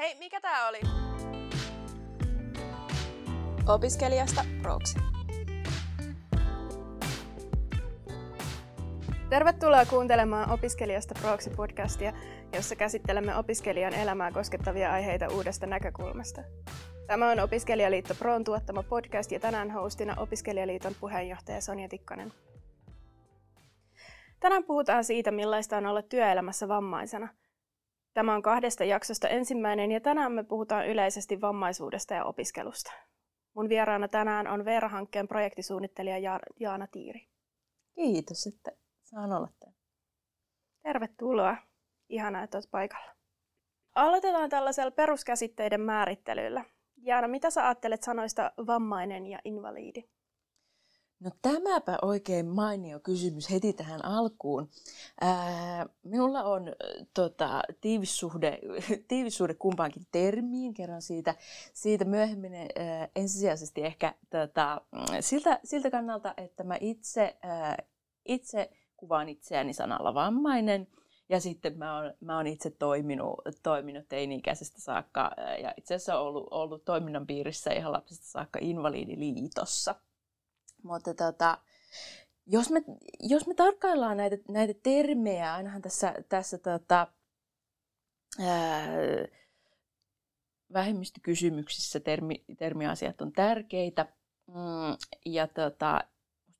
Hei, mikä tää oli? Opiskelijasta proksi. Tervetuloa kuuntelemaan Opiskelijasta proksi podcastia, jossa käsittelemme opiskelijan elämää koskettavia aiheita uudesta näkökulmasta. Tämä on Opiskelijaliitto Proon tuottama podcast ja tänään hostina Opiskelijaliiton puheenjohtaja Sonja Tikkanen. Tänään puhutaan siitä, millaista on olla työelämässä vammaisena. Tämä on kahdesta jaksosta ensimmäinen ja tänään me puhutaan yleisesti vammaisuudesta ja opiskelusta. Mun vieraana tänään on Veera-hankkeen projektisuunnittelija Jaana Tiiri. Kiitos, että saan olla täällä. Tervetuloa. Ihanaa, että olet paikalla. Aloitetaan tällaisella peruskäsitteiden määrittelyllä. Jaana, mitä sä ajattelet sanoista vammainen ja invaliidi? No tämäpä oikein mainio kysymys heti tähän alkuun. Ää, minulla on tota, tiivissuhde, tiivissuhde kumpaankin termiin, kerron siitä, siitä myöhemmin ää, ensisijaisesti ehkä tota, siltä, siltä kannalta, että mä itse, ää, itse kuvaan itseäni sanalla vammainen – ja sitten mä oon, mä oon itse toiminut, toiminut teini-ikäisestä saakka ja itse asiassa ollut, ollut toiminnan piirissä ihan lapsesta saakka Invalidiliitossa. Mutta tota, jos me, jos me tarkkaillaan näitä, näitä termejä, ainahan tässä, tässä tota, ää, vähemmistökysymyksissä termi, termiasiat on tärkeitä. Mm, ja tota,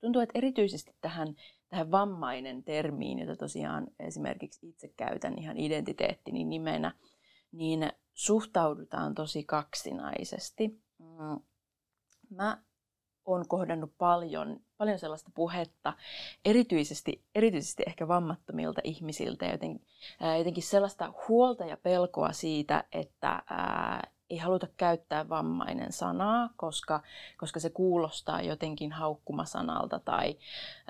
tuntuu, että erityisesti tähän tähän vammainen termiin, jota tosiaan esimerkiksi itse käytän ihan identiteettini nimenä, niin suhtaudutaan tosi kaksinaisesti. Mm. Mä oon kohdannut paljon, paljon sellaista puhetta, erityisesti, erityisesti ehkä vammattomilta ihmisiltä, joten, jotenkin sellaista huolta ja pelkoa siitä, että ää, ei haluta käyttää vammainen sanaa, koska, koska se kuulostaa jotenkin haukkumasanalta tai,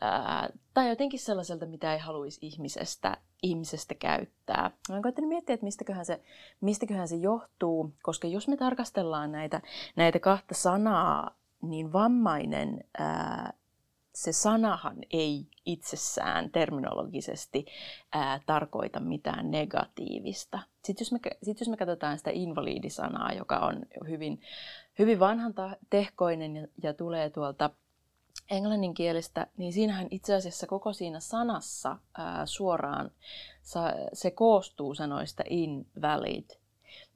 ää, tai jotenkin sellaiselta, mitä ei haluaisi ihmisestä, ihmisestä käyttää. Mä koitan miettiä, että mistäköhän se, mistäköhän se johtuu, koska jos me tarkastellaan näitä, näitä kahta sanaa, niin vammainen ää, se sanahan ei itsessään terminologisesti ää, tarkoita mitään negatiivista. Sitten jos, me, sit jos me katsotaan sitä invalidisanaa, joka on hyvin, hyvin vanhan tehkoinen ja, ja tulee tuolta englanninkielestä, niin siinähän itse asiassa koko siinä sanassa ää, suoraan sa, se koostuu sanoista invalid,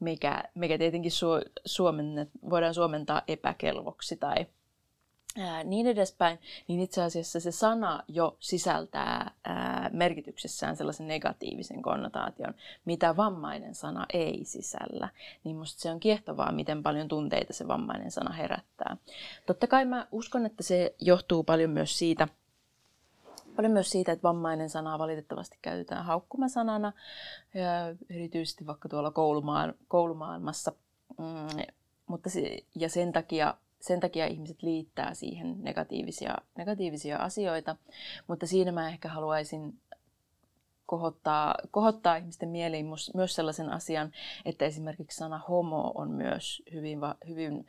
mikä, mikä tietenkin su, suomen, voidaan suomentaa epäkelvoksi tai ää, niin edespäin, niin itse asiassa se sana jo sisältää ää, merkityksessään sellaisen negatiivisen konnotaation, mitä vammainen sana ei sisällä. Niin musta se on kiehtovaa, miten paljon tunteita se vammainen sana herättää. Totta kai mä uskon, että se johtuu paljon myös siitä, paljon myös siitä, että vammainen sana valitettavasti käytetään haukkumasanana, erityisesti vaikka tuolla koulumaailmassa. Mm, mutta se, ja sen takia sen takia ihmiset liittää siihen negatiivisia, negatiivisia asioita, mutta siinä mä ehkä haluaisin kohottaa, kohottaa ihmisten mieliin myös sellaisen asian, että esimerkiksi sana homo on myös hyvin, hyvin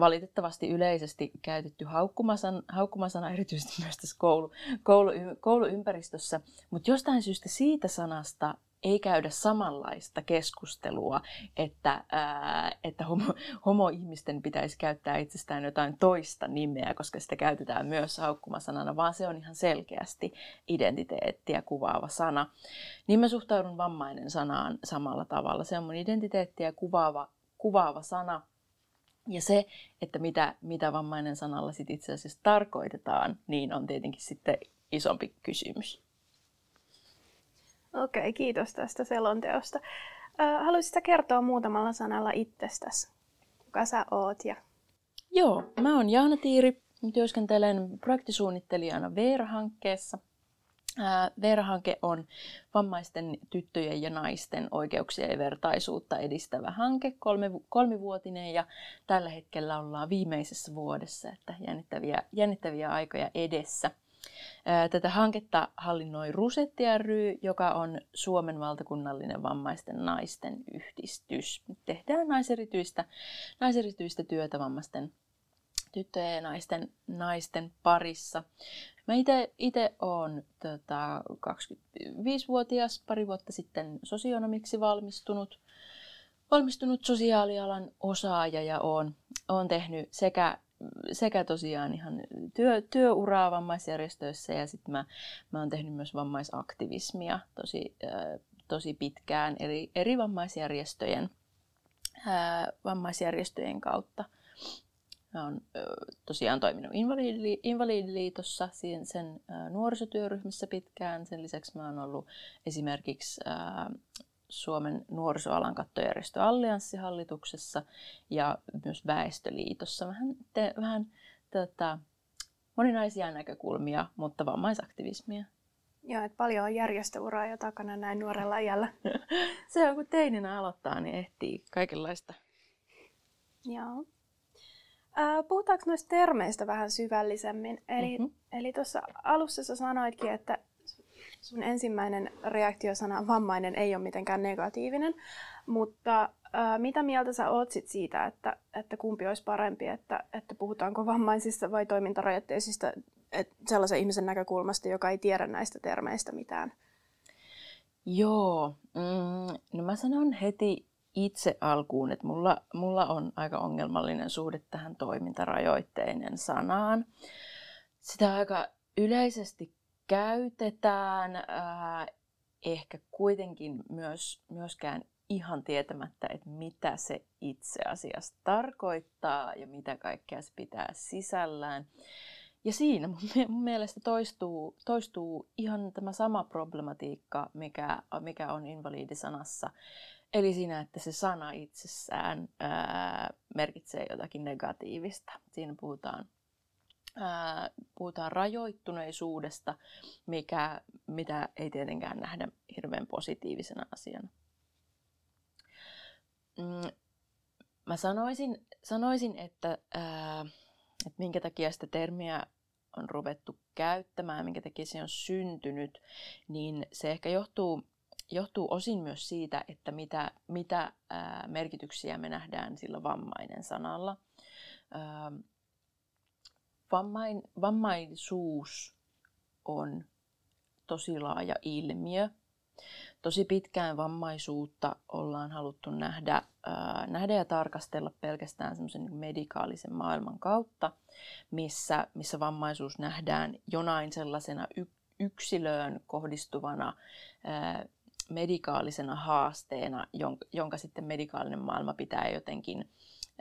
valitettavasti yleisesti käytetty haukkumasana, haukkumasana erityisesti myös tässä koulu, koulu, kouluympäristössä, mutta jostain syystä siitä sanasta ei käydä samanlaista keskustelua, että, ää, että homo, homo-ihmisten pitäisi käyttää itsestään jotain toista nimeä, koska sitä käytetään myös haukkumasanana, vaan se on ihan selkeästi identiteettiä kuvaava sana. Niin mä suhtaudun vammainen sanaan samalla tavalla. Se on mun identiteettiä kuvaava, kuvaava sana. Ja se, että mitä, mitä vammainen sanalla sit itse asiassa tarkoitetaan, niin on tietenkin sitten isompi kysymys. Okei, kiitos tästä selonteosta. Haluaisitko kertoa muutamalla sanalla itsestäsi? Kuka sä oot? Ja... Joo, mä oon Jaana Tiiri. Työskentelen projektisuunnittelijana Veera-hankkeessa. Veera-hanke on vammaisten tyttöjen ja naisten oikeuksia ja vertaisuutta edistävä hanke, kolme, kolmivuotinen ja tällä hetkellä ollaan viimeisessä vuodessa, että jännittäviä, jännittäviä aikoja edessä. Tätä hanketta hallinnoi Rusetti ry, joka on Suomen valtakunnallinen vammaisten naisten yhdistys. Tehdään naiserityistä, naiserityistä työtä vammaisten tyttöjen ja naisten, naisten parissa. Mä itse olen tota, 25-vuotias, pari vuotta sitten sosionomiksi valmistunut. valmistunut sosiaalialan osaaja ja olen, olen tehnyt sekä, sekä tosiaan ihan työ, työuraa vammaisjärjestöissä ja sitten mä, mä olen tehnyt myös vammaisaktivismia tosi, tosi pitkään eri, eri vammaisjärjestöjen, vammaisjärjestöjen kautta. Mä oon tosiaan toiminut Invalidili- Invalidiliitossa, sen, sen nuorisotyöryhmässä pitkään. Sen lisäksi mä oon ollut esimerkiksi ää, Suomen nuorisoalan kattojärjestö Allianssihallituksessa ja myös Väestöliitossa. Vähän, te, vähän tota, moninaisia näkökulmia, mutta vammaisaktivismia. Joo, että paljon on järjestöuraa jo takana näin nuorella iällä. Se on, kun teininä aloittaa, niin ehtii kaikenlaista. Joo. Äh, puhutaanko noista termeistä vähän syvällisemmin? Eli, mm-hmm. eli tuossa alussa sä sanoitkin, että sun ensimmäinen reaktiosana vammainen ei ole mitenkään negatiivinen, mutta äh, mitä mieltä sä oot sit siitä, että, että kumpi olisi parempi, että, että puhutaanko vammaisista vai toimintarajoitteisista sellaisen ihmisen näkökulmasta, joka ei tiedä näistä termeistä mitään? Joo, mm, no mä sanon heti itse alkuun, että mulla, mulla on aika ongelmallinen suhde tähän toimintarajoitteinen sanaan. Sitä aika yleisesti käytetään, äh, ehkä kuitenkin myös, myöskään ihan tietämättä, että mitä se itse asiassa tarkoittaa ja mitä kaikkea se pitää sisällään. Ja siinä mun mielestä toistuu, toistuu ihan tämä sama problematiikka, mikä, mikä on invalidisanassa. Eli siinä, että se sana itsessään ää, merkitsee jotakin negatiivista. Siinä puhutaan, ää, puhutaan rajoittuneisuudesta, mikä, mitä ei tietenkään nähdä hirveän positiivisena asiana. Mm, mä sanoisin, sanoisin että, ää, että minkä takia sitä termiä on ruvettu käyttämään, minkä takia se on syntynyt, niin se ehkä johtuu johtuu osin myös siitä, että mitä, mitä ää, merkityksiä me nähdään sillä vammainen sanalla. Ää, vammain, vammaisuus on tosi laaja ilmiö. Tosi pitkään vammaisuutta ollaan haluttu nähdä, ää, nähdä ja tarkastella pelkästään semmoisen niin medikaalisen maailman kautta, missä, missä vammaisuus nähdään jonain sellaisena yksilöön kohdistuvana ää, medikaalisena haasteena, jonka, sitten medikaalinen maailma pitää jotenkin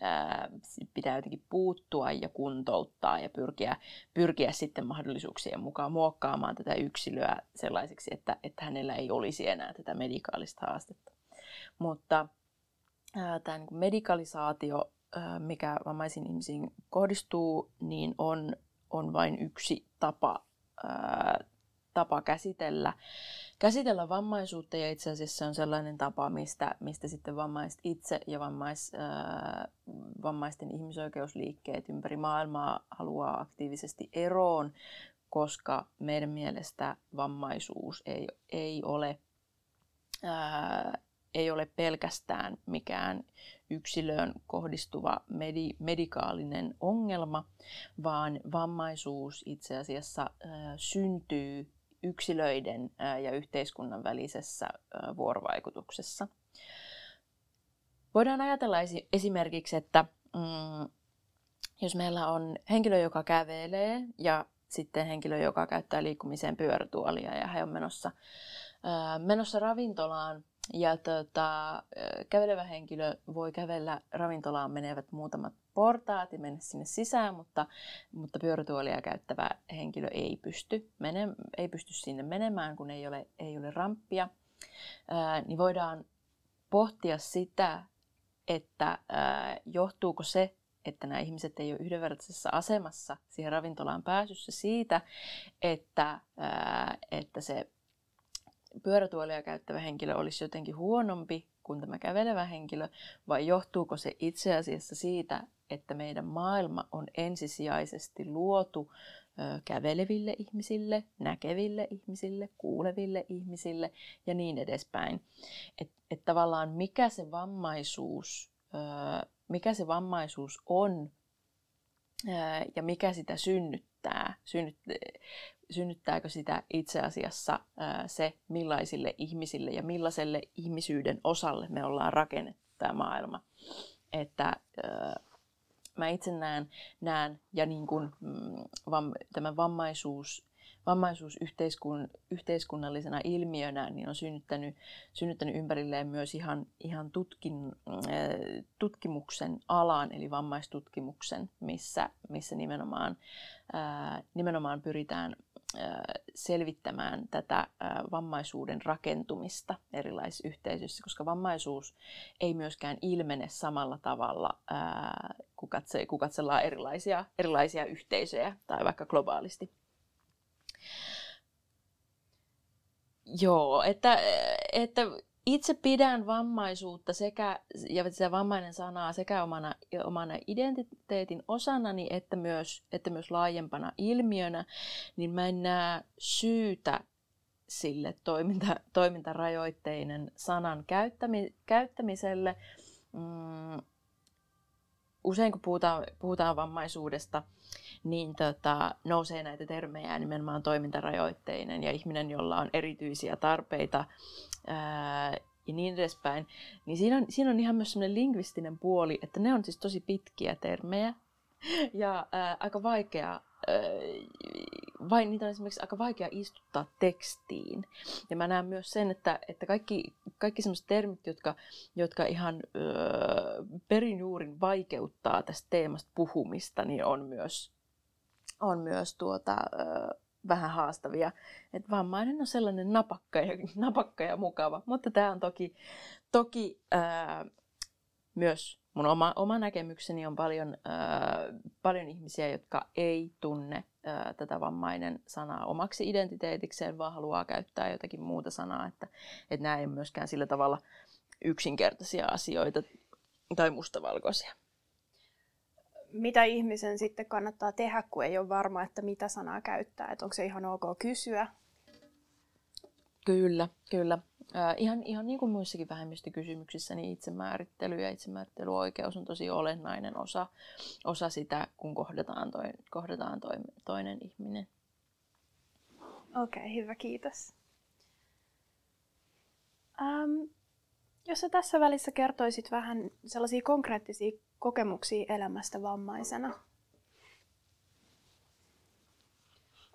ää, pitää jotenkin puuttua ja kuntouttaa ja pyrkiä, pyrkiä sitten mahdollisuuksien mukaan muokkaamaan tätä yksilöä sellaiseksi, että, että hänellä ei olisi enää tätä medikaalista haastetta. Mutta ää, tämä niin medikalisaatio, ää, mikä vammaisiin ihmisiin kohdistuu, niin on, on vain yksi tapa, ää, tapa käsitellä käsitellä vammaisuutta ja itse asiassa on sellainen tapa, mistä, mistä sitten vammaiset itse ja vammais, äh, vammaisten ihmisoikeusliikkeet ympäri maailmaa haluaa aktiivisesti eroon, koska meidän mielestä vammaisuus ei, ei ole äh, ei ole pelkästään mikään yksilöön kohdistuva medi- medikaalinen ongelma, vaan vammaisuus itse asiassa äh, syntyy yksilöiden ja yhteiskunnan välisessä vuorovaikutuksessa. Voidaan ajatella esimerkiksi, että mm, jos meillä on henkilö, joka kävelee ja sitten henkilö, joka käyttää liikkumiseen pyörätuolia ja he on menossa, menossa ravintolaan ja tota, kävelevä henkilö voi kävellä ravintolaan menevät muutamat portaat ja mennä sinne sisään, mutta, mutta pyörätuolia käyttävä henkilö ei pysty, mene, ei pysty sinne menemään, kun ei ole, ei ole ramppia. Ää, niin voidaan pohtia sitä, että ää, johtuuko se, että nämä ihmiset ei ole yhdenvertaisessa asemassa siihen ravintolaan pääsyssä siitä, että, ää, että se pyörätuolia käyttävä henkilö olisi jotenkin huonompi kuin tämä kävelevä henkilö, vai johtuuko se itse asiassa siitä, että meidän maailma on ensisijaisesti luotu käveleville ihmisille, näkeville ihmisille, kuuleville ihmisille ja niin edespäin. Että et tavallaan mikä se vammaisuus, mikä se vammaisuus on ja mikä sitä synnyttää, synnyt, synnyttääkö sitä itse asiassa se, millaisille ihmisille ja millaiselle ihmisyyden osalle me ollaan rakennettu tämä maailma. Että mä itse näen, näen ja niin kuin, mm, vam, tämä vammaisuus, vammaisuus yhteiskun, yhteiskunnallisena ilmiönä niin on synnyttänyt, synnyttänyt ympärilleen myös ihan, ihan tutkin, tutkimuksen alan, eli vammaistutkimuksen, missä, missä nimenomaan, nimenomaan pyritään selvittämään tätä vammaisuuden rakentumista erilaisissa yhteisöissä, koska vammaisuus ei myöskään ilmene samalla tavalla, kun, katse, kun katsellaan erilaisia, erilaisia yhteisöjä tai vaikka globaalisti. Joo, että, että itse pidän vammaisuutta sekä, ja sitä vammainen sanaa sekä omana, omana identiteetin osanani että myös, että myös laajempana ilmiönä, niin mä en näe syytä sille toiminta, toimintarajoitteinen sanan käyttämi, käyttämiselle. Mm, usein kun puhutaan, puhutaan vammaisuudesta, niin tota, nousee näitä termejä nimenomaan toimintarajoitteinen ja ihminen, jolla on erityisiä tarpeita ää, ja niin edespäin. Niin siinä on, siinä on ihan myös sellainen lingvistinen puoli, että ne on siis tosi pitkiä termejä ja ää, aika vaikea vai niitä on esimerkiksi aika vaikea istuttaa tekstiin. Ja mä näen myös sen, että, että kaikki, kaikki sellaiset termit, jotka, jotka ihan öö, perinjuurin vaikeuttaa tästä teemasta puhumista, niin on myös, on myös tuota, öö, vähän haastavia. Et vammainen on sellainen napakka ja, napakka ja mukava, mutta tämä on toki, toki ää, myös mun oma, oma näkemykseni on paljon, ää, paljon ihmisiä, jotka ei tunne ää, tätä vammainen sanaa omaksi identiteetikseen, vaan haluaa käyttää jotakin muuta sanaa, että, että nämä ei myöskään sillä tavalla yksinkertaisia asioita tai mustavalkoisia mitä ihmisen sitten kannattaa tehdä, kun ei ole varma, että mitä sanaa käyttää? Että onko se ihan ok kysyä? Kyllä, kyllä. Äh, ihan, ihan niin kuin muissakin vähemmistökysymyksissä, niin itsemäärittely ja itsemäärittelyoikeus on tosi olennainen osa, osa sitä, kun kohdataan, toi, kohdataan toi, toinen ihminen. Okei, okay, hyvä, kiitos. Um, jos sä tässä välissä kertoisit vähän sellaisia konkreettisia kokemuksia elämästä vammaisena?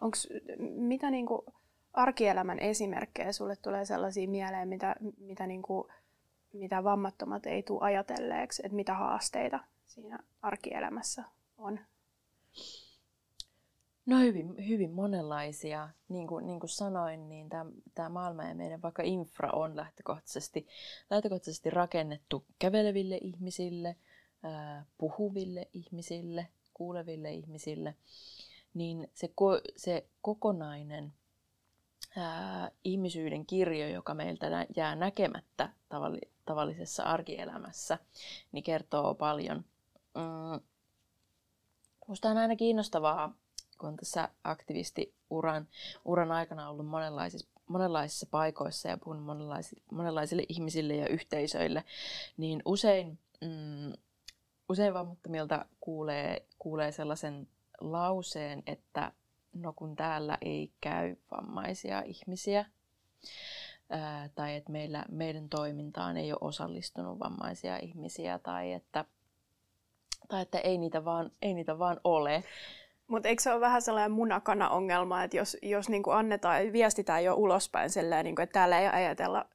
Onks, mitä niinku arkielämän esimerkkejä sulle tulee sellaisia mieleen, mitä, mitä, niinku, mitä vammattomat ei tule ajatelleeksi, että mitä haasteita siinä arkielämässä on? No hyvin, hyvin monenlaisia. Niin kuin, niin kuin sanoin, niin tämä, tämä maailma ja meidän vaikka infra on lähtökohtaisesti, lähtökohtaisesti rakennettu käveleville ihmisille, puhuville ihmisille, kuuleville ihmisille, niin se, ko, se kokonainen ää, ihmisyyden kirjo, joka meiltä jää näkemättä tavalli, tavallisessa arkielämässä, niin kertoo paljon. Mm, Minusta on aina kiinnostavaa kun on tässä aktivistiuran uran aikana ollut monenlaisissa, monenlaisissa paikoissa ja puhunut monenlaisille, monenlaisille ihmisille ja yhteisöille, niin usein, mm, usein vammattomilta kuulee, kuulee sellaisen lauseen, että no kun täällä ei käy vammaisia ihmisiä, ää, tai että meillä, meidän toimintaan ei ole osallistunut vammaisia ihmisiä, tai että, tai että ei, niitä vaan, ei niitä vaan ole. Mutta eikö se ole vähän sellainen munakana-ongelma, että jos, jos niin kuin annetaan, viestitään jo ulospäin sellainen, niin kuin, että täällä ei ajatella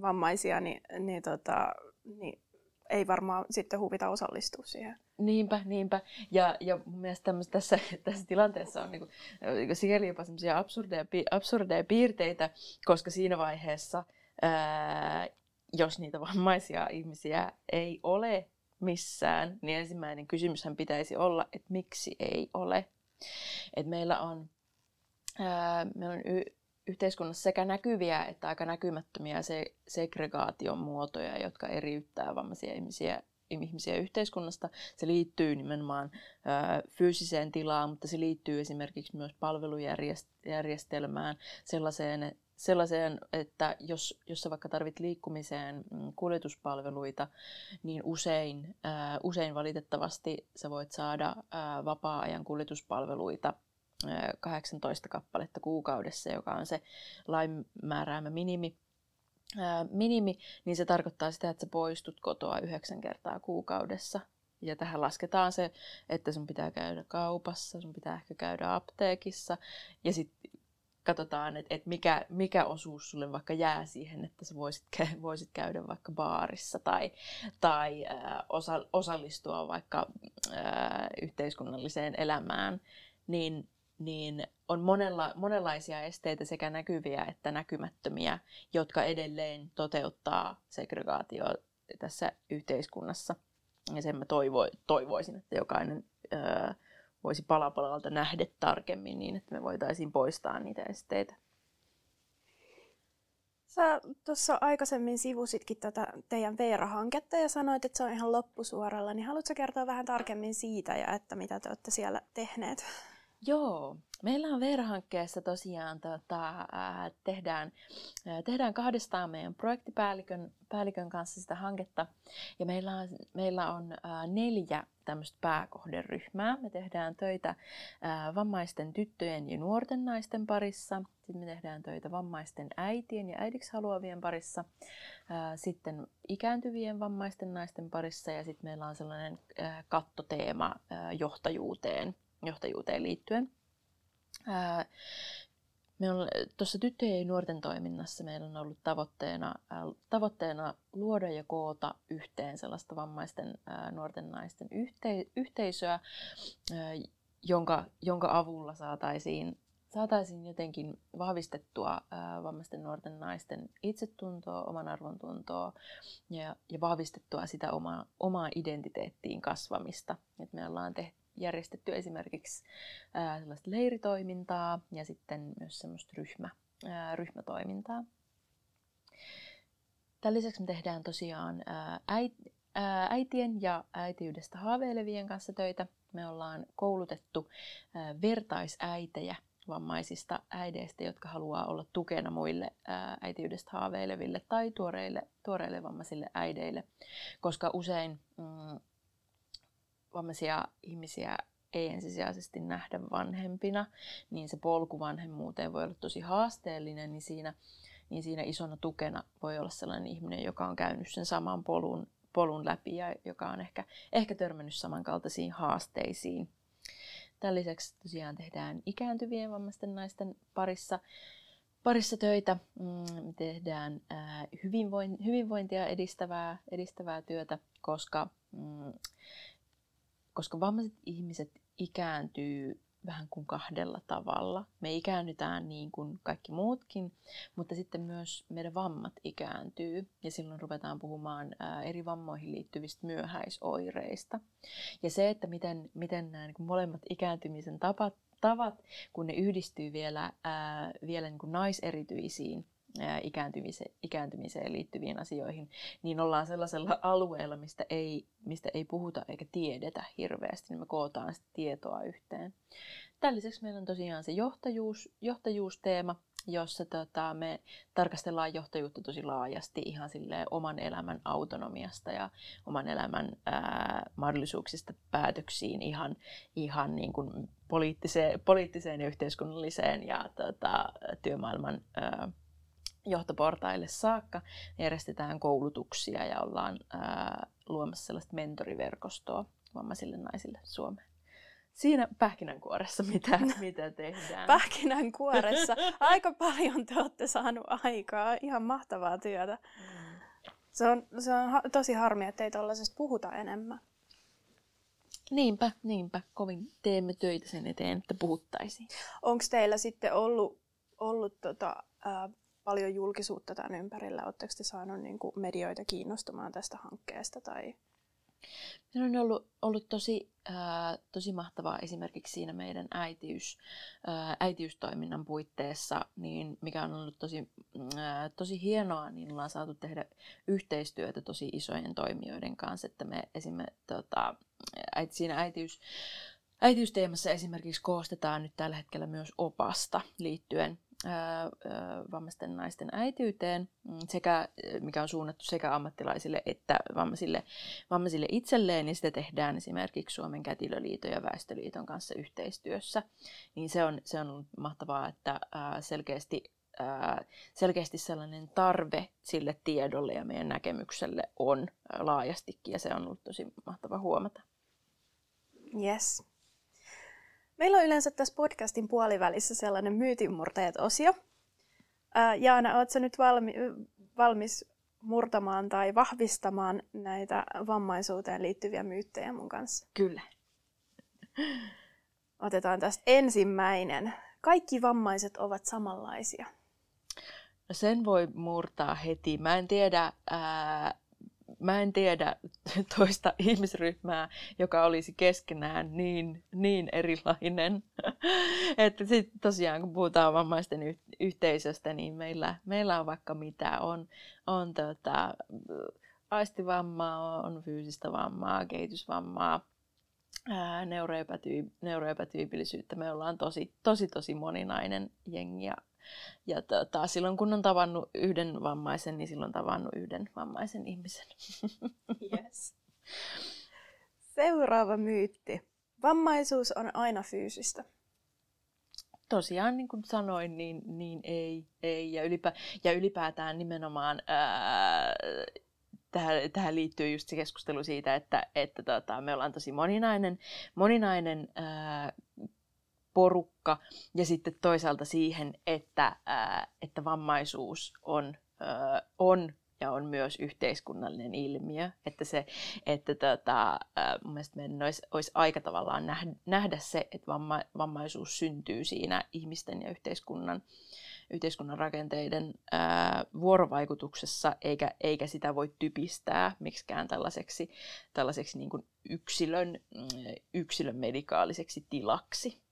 vammaisia, niin, niin, tota, niin ei varmaan sitten huvita osallistua siihen. Niinpä, niinpä. Ja, ja mun mielestä tässä, tässä tilanteessa on niin kuin, sikäli jopa semmoisia absurdeja, absurdeja piirteitä, koska siinä vaiheessa, ää, jos niitä vammaisia ihmisiä ei ole missään, niin ensimmäinen kysymyshän pitäisi olla, että miksi ei ole. Et meillä on, ää, meillä on y- yhteiskunnassa sekä näkyviä että aika näkymättömiä se segregaation muotoja, jotka eriyttää vammaisia ihmisiä ihmisiä yhteiskunnasta. Se liittyy nimenomaan ää, fyysiseen tilaan, mutta se liittyy esimerkiksi myös palvelujärjestelmään, sellaiseen, sellaiseen, että jos, jos sä vaikka tarvit liikkumiseen mm, kuljetuspalveluita, niin usein, ää, usein valitettavasti sä voit saada ää, vapaa-ajan kuljetuspalveluita 18 kappaletta kuukaudessa, joka on se lain määräämä minimi. minimi, niin se tarkoittaa sitä, että sä poistut kotoa yhdeksän kertaa kuukaudessa. Ja tähän lasketaan se, että sun pitää käydä kaupassa, sun pitää ehkä käydä apteekissa ja sitten katsotaan, että, että mikä, mikä osuus sulle vaikka jää siihen, että sä voisit, voisit käydä vaikka baarissa tai, tai äh, osa, osallistua vaikka äh, yhteiskunnalliseen elämään, niin, niin on monella, monenlaisia esteitä sekä näkyviä että näkymättömiä, jotka edelleen toteuttaa segregaatio tässä yhteiskunnassa. Ja sen mä toivo, toivoisin, että jokainen ää, voisi palapalalta nähdä tarkemmin niin, että me voitaisiin poistaa niitä esteitä. Sä tuossa aikaisemmin sivusitkin tätä teidän Veera-hanketta ja sanoit, että se on ihan loppusuoralla, niin haluatko kertoa vähän tarkemmin siitä ja että mitä te olette siellä tehneet? Joo, meillä on Veera-hankkeessa tosiaan tota, äh, tehdään, äh, tehdään kahdestaan meidän projektipäällikön päällikön kanssa sitä hanketta. Ja meillä on, meillä on äh, neljä tämmöistä pääkohderyhmää. Me tehdään töitä vammaisten tyttöjen ja nuorten naisten parissa. Sitten me tehdään töitä vammaisten äitien ja äidiksi haluavien parissa. Sitten ikääntyvien vammaisten naisten parissa. Ja sitten meillä on sellainen kattoteema johtajuuteen johtajuuteen liittyen. Ää, me on, tuossa tyttöjen ja nuorten toiminnassa meillä on ollut tavoitteena, ää, tavoitteena luoda ja koota yhteen sellaista vammaisten ää, nuorten naisten yhte, yhteisöä, ää, jonka, jonka avulla saataisiin, saataisiin jotenkin vahvistettua ää, vammaisten nuorten naisten itsetuntoa, oman arvontuntoa ja, ja vahvistettua sitä omaa, omaa identiteettiin kasvamista. Et me ollaan tehty järjestetty esimerkiksi ää, sellaista leiritoimintaa ja sitten myös semmoista ryhmä, ryhmätoimintaa. Tämän lisäksi me tehdään tosiaan äitien ja äitiydestä haaveilevien kanssa töitä. Me ollaan koulutettu vertaisäitejä vammaisista äideistä, jotka haluaa olla tukena muille äitiydestä haaveileville tai tuoreille, tuoreille vammaisille äideille, koska usein mm, vammaisia ihmisiä ei ensisijaisesti nähdä vanhempina, niin se polku vanhemmuuteen voi olla tosi haasteellinen, niin siinä, niin siinä isona tukena voi olla sellainen ihminen, joka on käynyt sen saman polun, polun läpi ja joka on ehkä, ehkä törmännyt samankaltaisiin haasteisiin. Tämän lisäksi tosiaan tehdään ikääntyvien vammaisten naisten parissa, parissa töitä. Mm, me tehdään hyvinvointia edistävää, edistävää työtä, koska mm, koska vammaiset ihmiset ikääntyy vähän kuin kahdella tavalla. Me ikäännytään niin kuin kaikki muutkin, mutta sitten myös meidän vammat ikääntyy ja silloin ruvetaan puhumaan eri vammoihin liittyvistä myöhäisoireista. Ja se, että miten, miten nämä niin kuin molemmat ikääntymisen tapat, tavat, kun ne yhdistyy vielä, ää, vielä niin kuin naiserityisiin ikääntymiseen, ikääntymiseen liittyviin asioihin, niin ollaan sellaisella alueella, mistä ei, mistä ei puhuta eikä tiedetä hirveästi, niin me kootaan sitä tietoa yhteen. Tämän lisäksi meillä on tosiaan se johtajuus, johtajuusteema, jossa tota, me tarkastellaan johtajuutta tosi laajasti ihan oman elämän autonomiasta ja oman elämän ää, mahdollisuuksista päätöksiin ihan, ihan niin kuin poliittiseen, poliittiseen ja yhteiskunnalliseen ja tota, työmaailman ää, johtoportaille saakka. Järjestetään koulutuksia ja ollaan ää, luomassa sellaista mentoriverkostoa vammaisille naisille Suomeen. Siinä pähkinänkuoressa, mitä, mitä tehdään. pähkinänkuoressa. Aika paljon te olette saanut aikaa. Ihan mahtavaa työtä. Mm. Se on, se on ha- tosi harmi, että ei tuollaisesta puhuta enemmän. Niinpä, niinpä. Kovin teemme töitä sen eteen, että puhuttaisiin. Onko teillä sitten ollut, ollut tota, ää, paljon julkisuutta tämän ympärillä? Oletteko te saanut niin medioita kiinnostumaan tästä hankkeesta? Tai... Se on ollut, ollut tosi, ää, tosi mahtavaa esimerkiksi siinä meidän äitiys, ää, äitiystoiminnan puitteissa, niin mikä on ollut tosi, ää, tosi hienoa, niin ollaan saatu tehdä yhteistyötä tosi isojen toimijoiden kanssa, että me esimerkiksi tota, äiti, siinä äitiys, Äitiysteemassa esimerkiksi koostetaan nyt tällä hetkellä myös opasta liittyen vammaisten naisten äitiyteen, mm, sekä, mikä on suunnattu sekä ammattilaisille että vammaisille, vammaisille itselleen, niin sitä tehdään esimerkiksi Suomen kätilöliiton ja Väestöliiton kanssa yhteistyössä. Niin se on, se on ollut mahtavaa, että selkeästi selkeästi sellainen tarve sille tiedolle ja meidän näkemykselle on laajastikin ja se on ollut tosi mahtava huomata. Yes. Meillä on yleensä tässä podcastin puolivälissä sellainen myytinmurtajat-osio. Ää, Jaana, oletko nyt valmi- valmis murtamaan tai vahvistamaan näitä vammaisuuteen liittyviä myyttejä mun kanssa? Kyllä. Otetaan tästä ensimmäinen. Kaikki vammaiset ovat samanlaisia. No sen voi murtaa heti. Mä en tiedä, ää, mä en tiedä toista ihmisryhmää, joka olisi keskenään niin, niin erilainen. että sitten tosiaan, kun puhutaan vammaisten y- yhteisöstä, niin meillä, meillä on vaikka mitä. On, on tota, aistivammaa, on fyysistä vammaa, kehitysvammaa, neuroepätyy, neuroepätyypillisyyttä. Me ollaan tosi, tosi, tosi moninainen jengi ja ja tota, silloin kun on tavannut yhden vammaisen, niin silloin on tavannut yhden vammaisen ihmisen. Yes. Seuraava myytti. Vammaisuus on aina fyysistä. Tosiaan, niin kuin sanoin, niin, niin ei, ei. Ja, ylipä, ja ylipäätään nimenomaan ää, tähän, tähän liittyy just se keskustelu siitä, että, että tota, me ollaan tosi moninainen, moninainen ää, porukka ja sitten toisaalta siihen, että, ää, että vammaisuus on, ää, on ja on myös yhteiskunnallinen ilmiö. Että, se, että tota, ää, mun mielestä meidän olisi, olisi aika tavallaan nähdä, nähdä se, että vamma, vammaisuus syntyy siinä ihmisten ja yhteiskunnan, yhteiskunnan rakenteiden ää, vuorovaikutuksessa, eikä, eikä sitä voi typistää miksikään tällaiseksi, tällaiseksi niin kuin yksilön, yksilön medikaaliseksi tilaksi.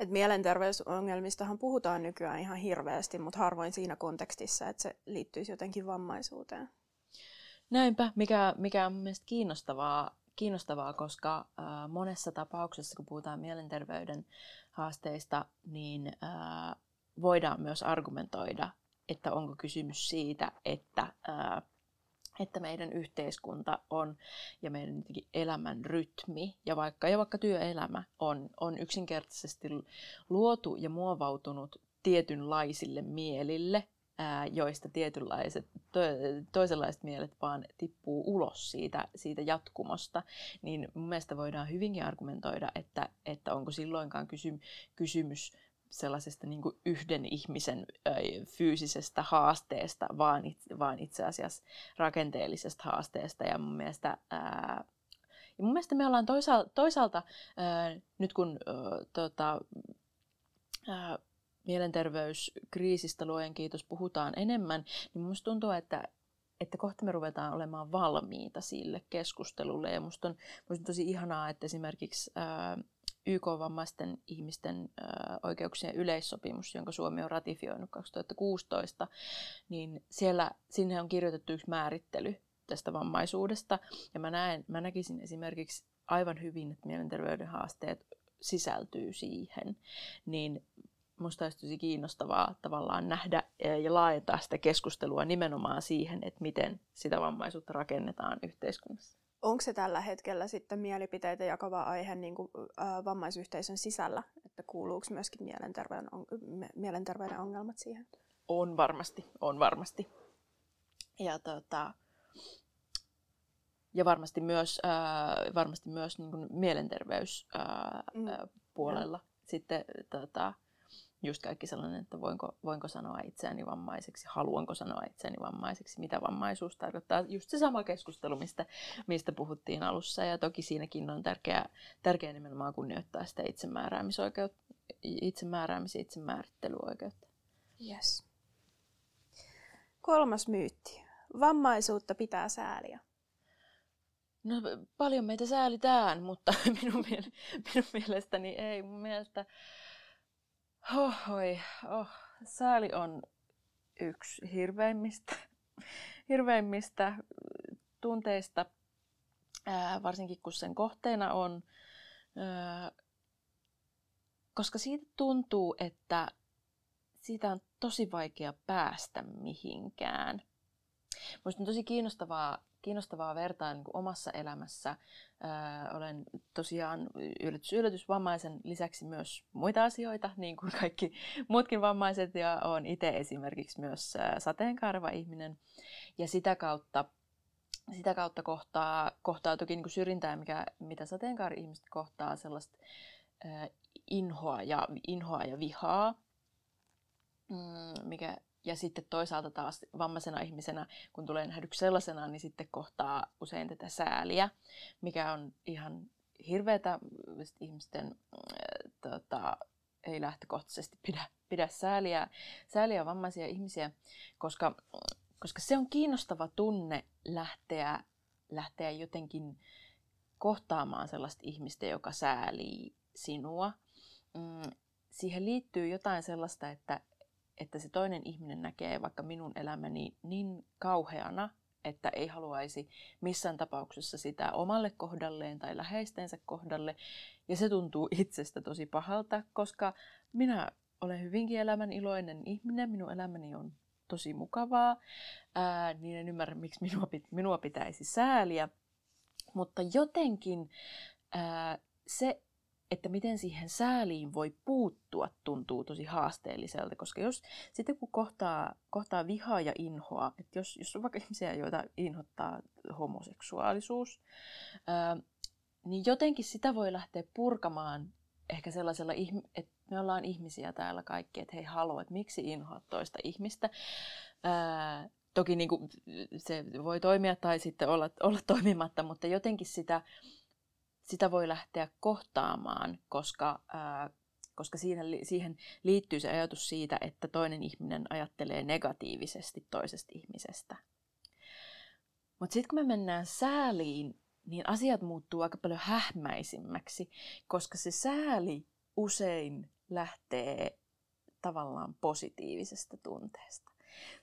Et mielenterveysongelmistahan puhutaan nykyään ihan hirveästi, mutta harvoin siinä kontekstissa, että se liittyisi jotenkin vammaisuuteen. Näinpä, mikä, mikä on mielestäni kiinnostavaa, kiinnostavaa koska äh, monessa tapauksessa, kun puhutaan mielenterveyden haasteista, niin äh, voidaan myös argumentoida, että onko kysymys siitä, että äh, että meidän yhteiskunta on ja meidän elämän rytmi ja vaikka, ja vaikka työelämä on, on yksinkertaisesti luotu ja muovautunut tietynlaisille mielille, ää, joista tietynlaiset, to, toisenlaiset mielet vaan tippuu ulos siitä, siitä jatkumosta, niin mun mielestä voidaan hyvinkin argumentoida, että, että onko silloinkaan kysy, kysymys sellaisesta niin kuin yhden ihmisen ö, fyysisestä haasteesta, vaan, itse, vaan itse asiassa rakenteellisesta haasteesta. Ja mun mielestä, ää, ja mun mielestä me ollaan toisaalta, toisaalta ää, nyt kun ää, tota, ää, mielenterveyskriisistä luojen kiitos puhutaan enemmän, niin musta tuntuu, että että kohta me ruvetaan olemaan valmiita sille keskustelulle. Ja musta on, musta on tosi ihanaa, että esimerkiksi ää, YK-vammaisten ihmisten oikeuksien yleissopimus, jonka Suomi on ratifioinut 2016, niin siellä, sinne on kirjoitettu yksi määrittely tästä vammaisuudesta. Ja mä, näen, mä näkisin esimerkiksi aivan hyvin, että mielenterveyden haasteet sisältyy siihen. Niin musta olisi tosi kiinnostavaa tavallaan nähdä ja laajentaa sitä keskustelua nimenomaan siihen, että miten sitä vammaisuutta rakennetaan yhteiskunnassa. Onko se tällä hetkellä sitten mielipiteitä jakava aihe niin kuin, ä, vammaisyhteisön sisällä, että kuuluuko myöskin mielenterveyden, on, mielenterveyden ongelmat siihen? On varmasti, on varmasti. Ja, tota, ja varmasti myös, ää, varmasti myös niin kuin mielenterveyspuolella mm. sitten tota, just kaikki sellainen, että voinko, voinko sanoa itseäni vammaiseksi, haluanko sanoa itseäni vammaiseksi, mitä vammaisuus tarkoittaa. Just se sama keskustelu, mistä, mistä puhuttiin alussa. Ja toki siinäkin on tärkeää, tärkeää nimenomaan kunnioittaa sitä itsemääräämisoikeutta, itsemääräämis- ja itsemäärittelyoikeutta. Yes. Kolmas myytti. Vammaisuutta pitää sääliä. No paljon meitä säälitään, mutta minun, minun mielestäni ei. Mun mielestä Hohoi, oh, sääli on yksi hirveimmistä, hirveimmistä tunteista, ää, varsinkin kun sen kohteena on, ää, koska siitä tuntuu, että siitä on tosi vaikea päästä mihinkään. Minusta on tosi kiinnostavaa kiinnostavaa vertaa niin kuin omassa elämässä. Ää, olen tosiaan yllätys, yllätys vammaisen lisäksi myös muita asioita, niin kuin kaikki muutkin vammaiset, ja olen itse esimerkiksi myös sateenkaareva ihminen. Ja sitä kautta sitä kautta kohtaa, kohtaa toki niin kuin syrjintää, mikä, mitä sateenkaari-ihmiset kohtaa, sellaista äh, inhoa, ja, inhoa ja vihaa, mm, mikä, ja sitten toisaalta taas vammaisena ihmisenä, kun tulee nähdyksi sellaisena, niin sitten kohtaa usein tätä sääliä, mikä on ihan hirveätä ihmisten äh, tota, ei lähtökohtaisesti pidä, pidä sääliä, sääliä vammaisia ihmisiä, koska koska se on kiinnostava tunne lähteä, lähteä jotenkin kohtaamaan sellaista ihmistä, joka säälii sinua. Mm, siihen liittyy jotain sellaista, että, että se toinen ihminen näkee vaikka minun elämäni niin kauheana, että ei haluaisi missään tapauksessa sitä omalle kohdalleen tai läheistensä kohdalle. Ja se tuntuu itsestä tosi pahalta, koska minä olen hyvinkin elämän iloinen ihminen, minun elämäni on tosi mukavaa, ää, niin en ymmärrä, miksi minua, minua pitäisi sääliä. Mutta jotenkin ää, se, että miten siihen sääliin voi puuttua, tuntuu tosi haasteelliselta, koska jos sitten kun kohtaa, kohtaa vihaa ja inhoa, että jos, jos on vaikka ihmisiä, joita inhottaa homoseksuaalisuus, ää, niin jotenkin sitä voi lähteä purkamaan ehkä sellaisella, että me ollaan ihmisiä täällä kaikki, että hei haloo, että miksi inhoat toista ihmistä. Ää, toki niin kuin, se voi toimia tai sitten olla, olla toimimatta, mutta jotenkin sitä, sitä voi lähteä kohtaamaan, koska, ää, koska siihen, siihen liittyy se ajatus siitä, että toinen ihminen ajattelee negatiivisesti toisesta ihmisestä. Mutta sitten kun me mennään sääliin, niin asiat muuttuu aika paljon hähmäisimmäksi, koska se sääli usein lähtee tavallaan positiivisesta tunteesta.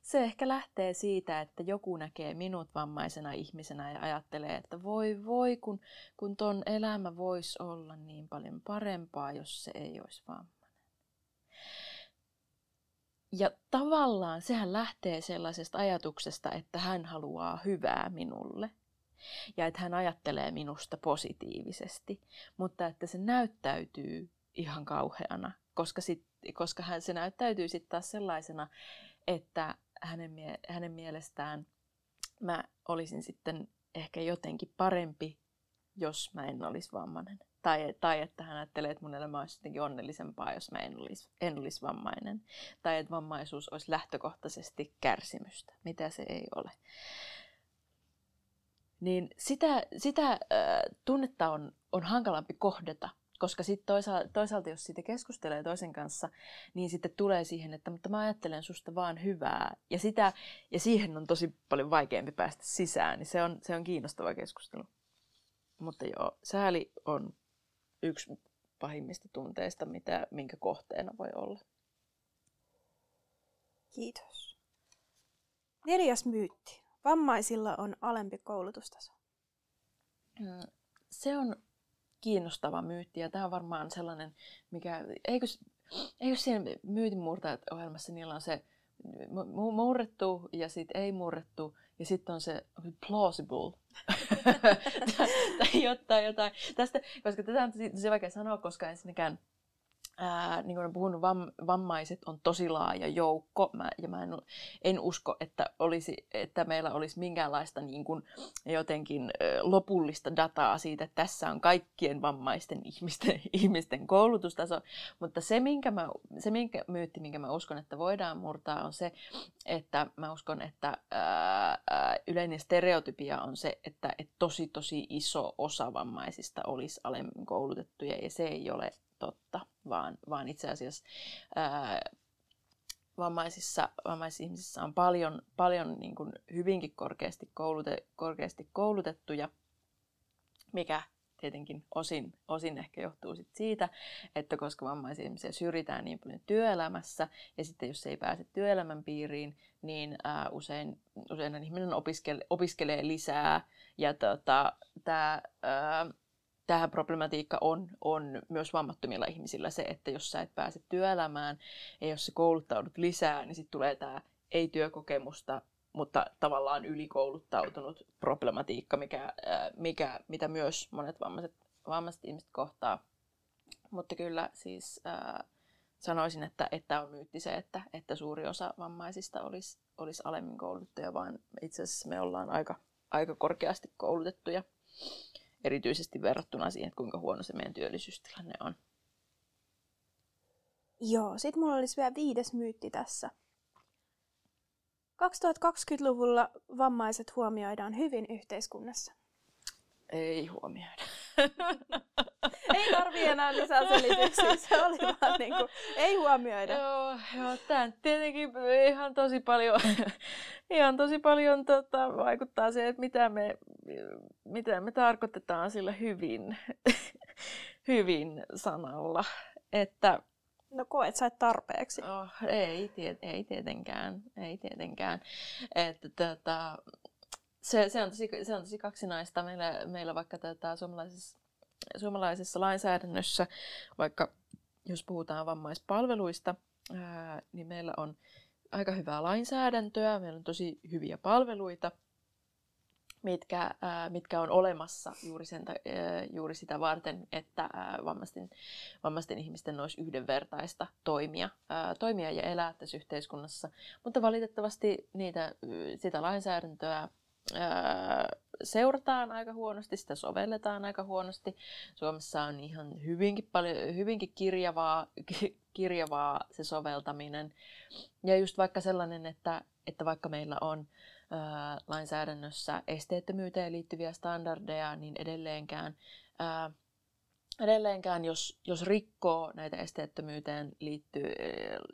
Se ehkä lähtee siitä, että joku näkee minut vammaisena ihmisenä ja ajattelee, että voi voi, kun, kun ton elämä voisi olla niin paljon parempaa, jos se ei olisi vammainen. Ja tavallaan sehän lähtee sellaisesta ajatuksesta, että hän haluaa hyvää minulle ja että hän ajattelee minusta positiivisesti, mutta että se näyttäytyy ihan kauheana, koska, sit, koska hän, se näyttäytyy sitten taas sellaisena, että hänen, mie, hänen mielestään mä olisin sitten ehkä jotenkin parempi, jos mä en olisi vammainen. Tai, tai että hän ajattelee, että mun elämä olisi jotenkin onnellisempaa, jos mä en olisi, en olisi vammainen. Tai että vammaisuus olisi lähtökohtaisesti kärsimystä, mitä se ei ole. Niin sitä, sitä äh, tunnetta on, on hankalampi kohdata, koska sitten toisaalta, toisaalta, jos siitä keskustelee toisen kanssa, niin sitten tulee siihen, että mutta mä ajattelen susta vaan hyvää. Ja, sitä, ja siihen on tosi paljon vaikeampi päästä sisään, niin se on, se on kiinnostava keskustelu. Mutta joo, sääli on yksi pahimmista tunteista, mitä, minkä kohteena voi olla. Kiitos. Neljäs myytti. Vammaisilla on alempi koulutustaso. Mm, se on kiinnostava myytti ja tämä on varmaan sellainen, mikä, eikö, eikö siinä myytin murtajat ohjelmassa niillä on se murrettu ja sitten ei murrettu ja sitten on se plausible tai jotain, jotain. Tästä, koska tätä on tosi vaikea sanoa, koska ensinnäkään ää, niin kuin puhunut, vam, vammaiset on tosi laaja joukko, mä, ja mä en, en usko, että, olisi, että meillä olisi minkäänlaista niin kuin, jotenkin ä, lopullista dataa siitä, että tässä on kaikkien vammaisten ihmisten, ihmisten koulutustaso, mutta se, minkä mä, se minkä, myytti, minkä mä uskon, että voidaan murtaa, on se, että mä uskon, että ää, ää, yleinen stereotypia on se, että et tosi tosi iso osa vammaisista olisi alemmin koulutettuja, ja se ei ole totta, vaan, vaan itse asiassa ää, vammaisissa, vammaisissa ihmisissä on paljon, paljon niin kuin hyvinkin korkeasti, koulute, korkeasti koulutettuja, mikä tietenkin osin, osin ehkä johtuu sit siitä, että koska vammaisia ihmisiä syrjitään niin paljon työelämässä, ja sitten jos ei pääse työelämän piiriin, niin ää, usein, usein ihminen opiskelee, opiskelee lisää, ja tota, tämä tähän problematiikka on, on myös vammattomilla ihmisillä se, että jos sä et pääse työelämään ja jos sä kouluttaudut lisää, niin sitten tulee tämä ei-työkokemusta, mutta tavallaan ylikouluttautunut problematiikka, mikä, mikä, mitä myös monet vammaiset, vammaiset ihmiset kohtaa. Mutta kyllä siis ää, sanoisin, että, että on myytti se, että, että suuri osa vammaisista olisi, olisi alemmin koulutettuja, vaan itse asiassa me ollaan aika, aika korkeasti koulutettuja, erityisesti verrattuna siihen, että kuinka huono se meidän työllisyystilanne on. Joo, sitten mulla olisi vielä viides myytti tässä. 2020-luvulla vammaiset huomioidaan hyvin yhteiskunnassa. Ei huomioida. Ei tarvi enää lisää selityksiä, se oli vaan niin kuin, ei huomioida. Joo, joo tämä tietenkin ihan tosi paljon, ihan tosi paljon tota, vaikuttaa se, että mitä me, mitä me tarkoitetaan sillä hyvin, hyvin sanalla. Että No koet sä tarpeeksi? Oh, ei, tiet, ei tietenkään, ei tietenkään. Että, tota, se, se, on tosi, se on tosi kaksinaista. Meillä, meillä vaikka tota, suomalaisessa, suomalaisessa lainsäädännössä, vaikka jos puhutaan vammaispalveluista, ää, niin meillä on aika hyvää lainsäädäntöä, meillä on tosi hyviä palveluita – mitkä, ää, mitkä on olemassa juuri, sen, ää, juuri sitä varten, että ää, vammaisten, vammaisten ihmisten olisi yhdenvertaista toimia, ää, toimia ja elää tässä yhteiskunnassa. Mutta valitettavasti niitä, sitä lainsäädäntöä ää, seurataan aika huonosti, sitä sovelletaan aika huonosti. Suomessa on ihan hyvinkin, paljon, hyvinkin kirjavaa, kirjavaa se soveltaminen. Ja just vaikka sellainen, että, että vaikka meillä on lainsäädännössä esteettömyyteen liittyviä standardeja, niin edelleenkään, ää, edelleenkään jos, jos rikkoo näitä esteettömyyteen liitty,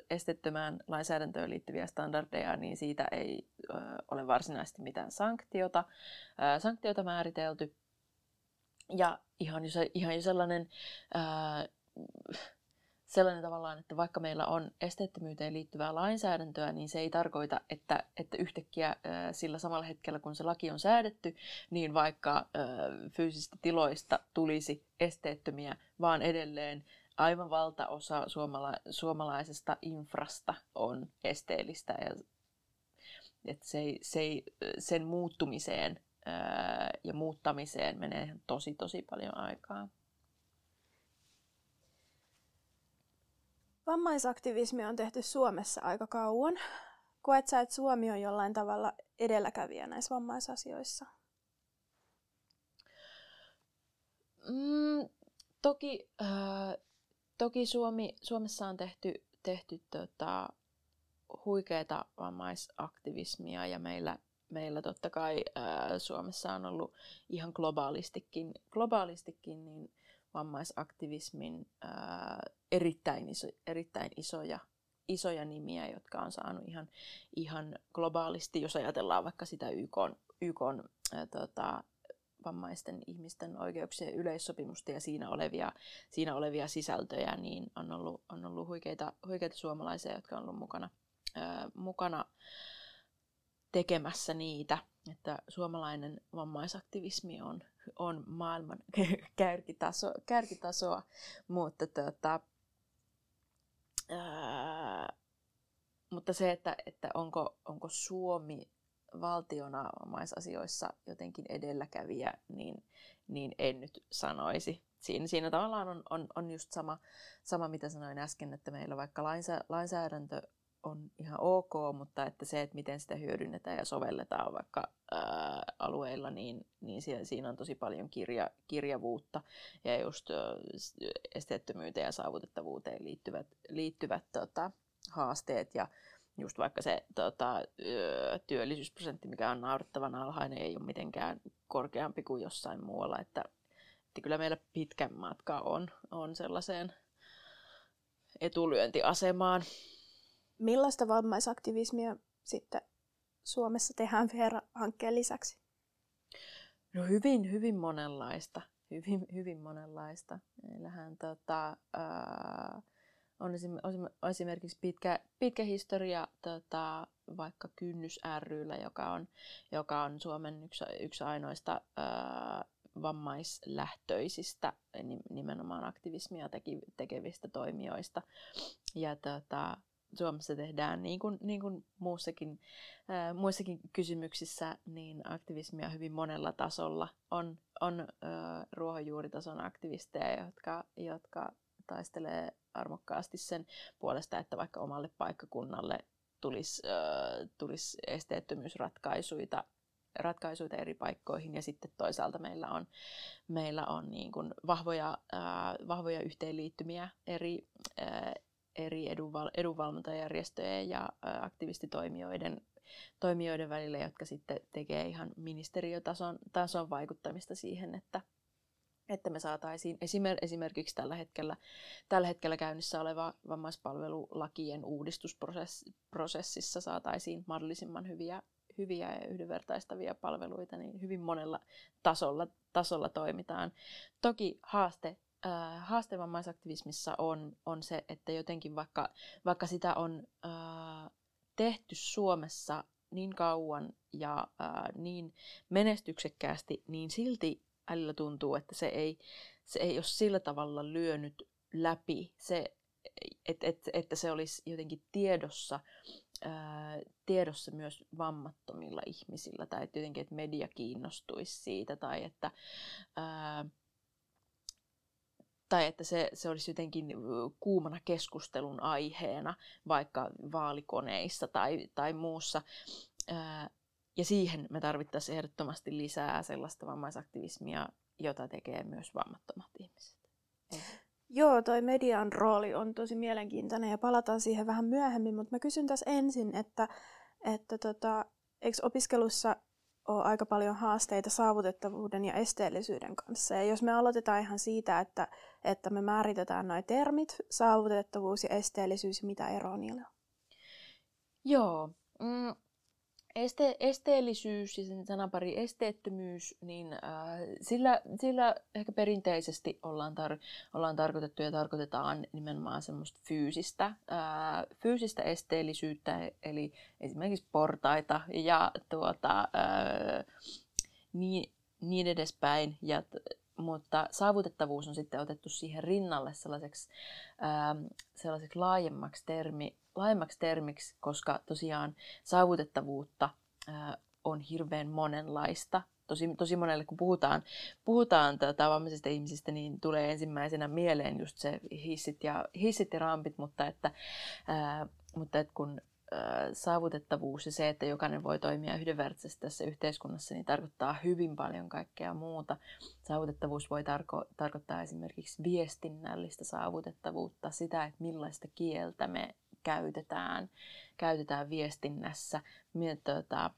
esteettömään lainsäädäntöön liittyviä standardeja, niin siitä ei ää, ole varsinaisesti mitään sanktiota, ää, sanktiota määritelty. Ja ihan jo, ihan jo sellainen ää, sellainen tavallaan, että vaikka meillä on esteettömyyteen liittyvää lainsäädäntöä, niin se ei tarkoita, että, että yhtäkkiä sillä samalla hetkellä, kun se laki on säädetty, niin vaikka fyysisistä tiloista tulisi esteettömiä, vaan edelleen aivan valtaosa suomala- suomalaisesta infrasta on esteellistä. Ja, että se ei, se ei, sen muuttumiseen ja muuttamiseen menee tosi tosi paljon aikaa. Vammaisaktivismi on tehty Suomessa aika kauan. Koet sä, että Suomi on jollain tavalla edelläkävijä näissä vammaisasioissa? Mm, toki äh, toki Suomi, Suomessa on tehty, tehty tota, huikeita vammaisaktivismia ja meillä, meillä totta kai äh, Suomessa on ollut ihan globaalistikin, globaalistikin niin vammaisaktivismin ää, erittäin, iso, erittäin isoja, isoja nimiä, jotka on saanut ihan, ihan globaalisti, jos ajatellaan vaikka sitä YK, YK ää, tota, vammaisten ihmisten oikeuksien yleissopimusta ja siinä olevia, siinä olevia sisältöjä, niin on ollut, on ollut huikeita, huikeita suomalaisia, jotka on ollut mukana, ää, mukana tekemässä niitä, että suomalainen vammaisaktivismi on on maailman kärkitaso, kärkitasoa, mutta, tota, ää, mutta se, että, että onko, onko Suomi valtiona omaisasioissa jotenkin edelläkävijä, niin, niin en nyt sanoisi. Siinä, siinä tavallaan on, on, on just sama, sama, mitä sanoin äsken, että meillä vaikka lainsä, lainsäädäntö on ihan ok, mutta että se, että miten sitä hyödynnetään ja sovelletaan vaikka ää, alueilla, niin, niin siinä on tosi paljon kirja, kirjavuutta ja just ää, esteettömyyteen ja saavutettavuuteen liittyvät, liittyvät tota, haasteet ja just vaikka se tota, työllisyysprosentti, mikä on naurettavan alhainen, ei ole mitenkään korkeampi kuin jossain muualla, että, että kyllä meillä pitkän matka on, on sellaiseen etulyöntiasemaan. Millaista vammaisaktivismia sitten Suomessa tehdään FERA-hankkeen lisäksi? No hyvin, hyvin monenlaista. Hyvin, hyvin monenlaista. Meillähän tota, on esimerkiksi pitkä, pitkä historia tota, vaikka Kynnys ryllä, joka on, joka on Suomen yksi, yksi ainoista ää, vammaislähtöisistä nimenomaan aktivismia tekevistä toimijoista. Ja tota, Suomessa tehdään niin kuin, niin kuin muussakin, ää, muissakin kysymyksissä, niin aktivismia hyvin monella tasolla. On, on ää, ruohonjuuritason aktivisteja, jotka, jotka taistelee armokkaasti sen puolesta, että vaikka omalle paikkakunnalle tulisi, äh, tulisi esteettömyysratkaisuja ratkaisuja eri paikkoihin ja sitten toisaalta meillä on, meillä on niin kuin vahvoja, äh, vahvoja yhteenliittymiä eri, äh, eri edunval- edunvalvontajärjestöjen ja aktivistitoimijoiden toimijoiden välillä, jotka sitten tekee ihan ministeriötason tason vaikuttamista siihen, että, että me saataisiin esimer- esimerkiksi tällä hetkellä, tällä hetkellä käynnissä oleva vammaispalvelulakien uudistusprosessissa saataisiin mahdollisimman hyviä, hyviä ja yhdenvertaistavia palveluita, niin hyvin monella tasolla, tasolla toimitaan. Toki haaste äh, haaste on, on se, että jotenkin vaikka, vaikka sitä on äh, tehty Suomessa niin kauan ja äh, niin menestyksekkäästi, niin silti välillä tuntuu, että se ei, se ei ole sillä tavalla lyönyt läpi, se, et, et, että se olisi jotenkin tiedossa, ää, tiedossa myös vammattomilla ihmisillä, tai että jotenkin, että media kiinnostuisi siitä, tai että, ää, tai että se, se olisi jotenkin kuumana keskustelun aiheena, vaikka vaalikoneissa tai, tai muussa. Ja siihen me tarvittaisiin ehdottomasti lisää sellaista vammaisaktivismia, jota tekee myös vammattomat ihmiset. Joo, toi median rooli on tosi mielenkiintoinen ja palataan siihen vähän myöhemmin, mutta mä kysyn tässä ensin, että, että tota, eikö opiskelussa ole aika paljon haasteita saavutettavuuden ja esteellisyyden kanssa. Ja jos me aloitetaan ihan siitä, että, että me määritetään noin termit, saavutettavuus ja esteellisyys, mitä eroa niillä on? Joo. Mm, este, esteellisyys ja sen sanapari esteettömyys, niin äh, sillä, sillä ehkä perinteisesti ollaan, tar- ollaan tarkoitettu ja tarkoitetaan nimenomaan semmoista fyysistä, äh, fyysistä esteellisyyttä, eli esimerkiksi portaita ja tuota, äh, niin, niin edespäin. Ja, mutta saavutettavuus on sitten otettu siihen rinnalle sellaiseksi, äh, sellaiseksi laajemmaksi termi, laajemmaksi termiksi, koska tosiaan saavutettavuutta on hirveän monenlaista. Tosi, tosi monelle, kun puhutaan, puhutaan tätä vammaisista ihmisistä, niin tulee ensimmäisenä mieleen just se hissit ja, hissit ja rampit, mutta että, ää, mutta että kun saavutettavuus ja se, että jokainen voi toimia yhdenvertaisesti tässä yhteiskunnassa, niin tarkoittaa hyvin paljon kaikkea muuta. Saavutettavuus voi tarko- tarkoittaa esimerkiksi viestinnällistä saavutettavuutta, sitä, että millaista kieltä me käytetään, käytetään viestinnässä, tuota,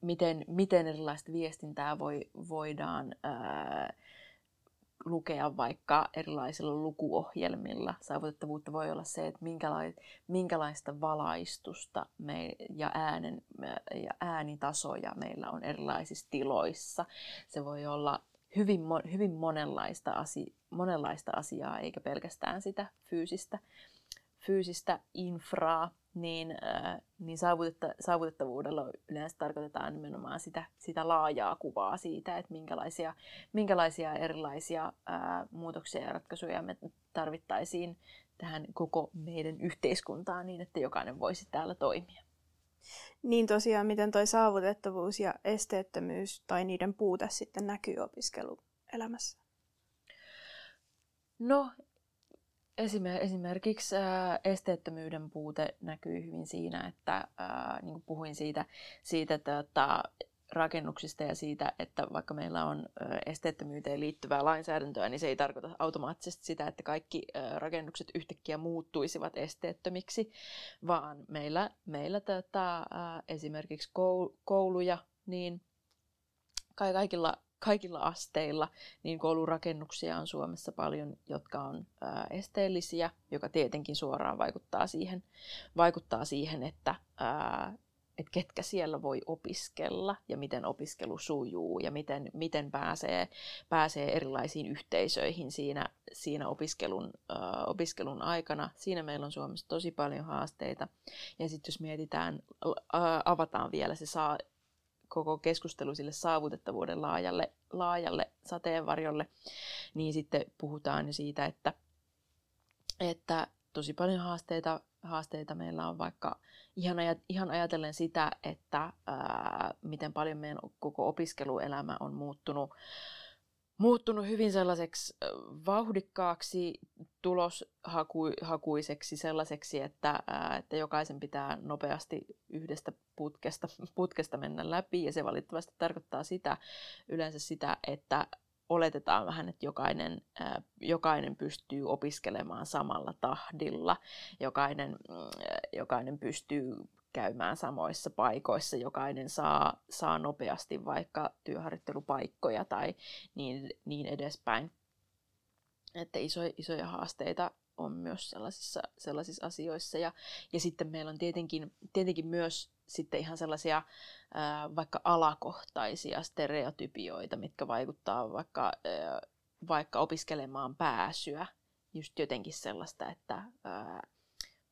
miten, miten erilaista viestintää voi, voidaan ää, lukea vaikka erilaisilla lukuohjelmilla. Saavutettavuutta voi olla se, että minkälaista valaistusta me, ja, äänen, ja äänitasoja meillä on erilaisissa tiloissa. Se voi olla hyvin, hyvin monenlaista, asi, monenlaista asiaa, eikä pelkästään sitä fyysistä fyysistä infraa, niin, äh, niin saavutetta, saavutettavuudella yleensä tarkoitetaan nimenomaan sitä, sitä laajaa kuvaa siitä, että minkälaisia, minkälaisia erilaisia äh, muutoksia ja ratkaisuja me tarvittaisiin tähän koko meidän yhteiskuntaan niin, että jokainen voisi täällä toimia. Niin tosiaan, miten toi saavutettavuus ja esteettömyys tai niiden puute sitten näkyy opiskeluelämässä? No Esimerkiksi esteettömyyden puute näkyy hyvin siinä, että niin kuin puhuin siitä, siitä että rakennuksista ja siitä, että vaikka meillä on esteettömyyteen liittyvää lainsäädäntöä, niin se ei tarkoita automaattisesti sitä, että kaikki rakennukset yhtäkkiä muuttuisivat esteettömiksi, vaan meillä, meillä tätä, esimerkiksi kouluja, niin kaikilla kaikilla asteilla, niin koulurakennuksia on Suomessa paljon, jotka on ää, esteellisiä, joka tietenkin suoraan vaikuttaa siihen, vaikuttaa siihen että, ää, että ketkä siellä voi opiskella ja miten opiskelu sujuu ja miten, miten pääsee, pääsee erilaisiin yhteisöihin siinä, siinä opiskelun, ää, opiskelun aikana. Siinä meillä on Suomessa tosi paljon haasteita. Ja sitten jos mietitään, ää, avataan vielä se saa, koko keskustelu sille saavutettavuuden laajalle, laajalle sateenvarjolle, niin sitten puhutaan siitä, että, että tosi paljon haasteita haasteita meillä on vaikka ihan, ajat, ihan ajatellen sitä, että ää, miten paljon meidän koko opiskeluelämä on muuttunut muuttunut hyvin sellaiseksi vauhdikkaaksi, tuloshakuiseksi, sellaiseksi, että, että jokaisen pitää nopeasti yhdestä putkesta, putkesta mennä läpi. Ja se valitettavasti tarkoittaa sitä, yleensä sitä, että oletetaan vähän, että jokainen, jokainen pystyy opiskelemaan samalla tahdilla, jokainen, mm, jokainen pystyy käymään samoissa paikoissa, jokainen saa, saa nopeasti vaikka työharjoittelupaikkoja tai niin, niin edespäin. Että iso, isoja haasteita on myös sellaisissa, sellaisissa asioissa. Ja, ja sitten meillä on tietenkin, tietenkin myös sitten ihan sellaisia ää, vaikka alakohtaisia stereotypioita, mitkä vaikuttaa vaikka, ää, vaikka opiskelemaan pääsyä. Just jotenkin sellaista, että ää,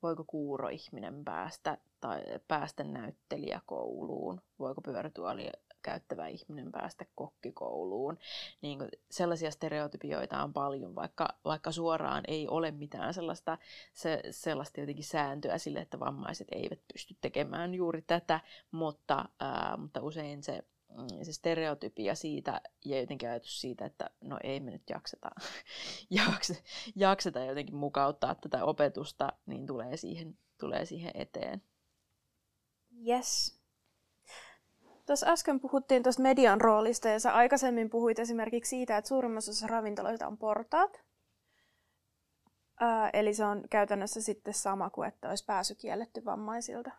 voiko kuuroihminen päästä tai päästä näyttelijäkouluun, voiko pyörätuoli käyttävä ihminen päästä kokkikouluun. Niin kuin sellaisia stereotypioita on paljon, vaikka, vaikka suoraan ei ole mitään sellaista, se, sellaista jotenkin sääntöä sille, että vammaiset eivät pysty tekemään juuri tätä, mutta, ää, mutta usein se se stereotypia siitä ja jotenkin ajatus siitä, että no ei me nyt jakseta, jakse, jakseta jotenkin mukauttaa tätä opetusta, niin tulee siihen, tulee siihen eteen. Yes. Tuossa äsken puhuttiin tuosta median roolista ja sä aikaisemmin puhuit esimerkiksi siitä, että suurimmassa osassa ravintoloita on portaat. Ää, eli se on käytännössä sitten sama kuin, että olisi pääsy kielletty vammaisilta.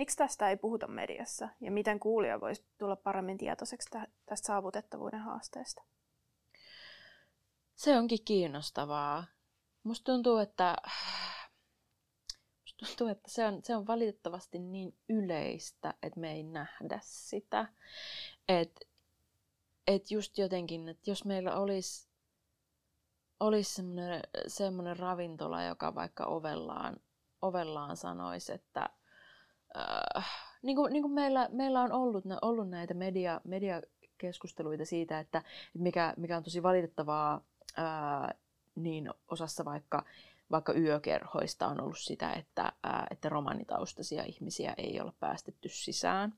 Miksi tästä ei puhuta mediassa ja miten kuulija voisi tulla paremmin tietoiseksi tästä saavutettavuuden haasteesta? Se onkin kiinnostavaa. Musta tuntuu, että, musta tuntuu, että se, on, se on valitettavasti niin yleistä, että me ei nähdä sitä. Että et just jotenkin, että jos meillä olisi, semmoinen, semmoinen ravintola, joka vaikka ovellaan, ovellaan sanoisi, että äh, niin kuin, niin kuin meillä, meillä on ollut, ollut näitä media, mediakeskusteluita siitä, että mikä, mikä on tosi valitettavaa, äh, niin osassa vaikka, vaikka yökerhoista on ollut sitä, että, äh, että romanitaustaisia ihmisiä ei ole päästetty sisään,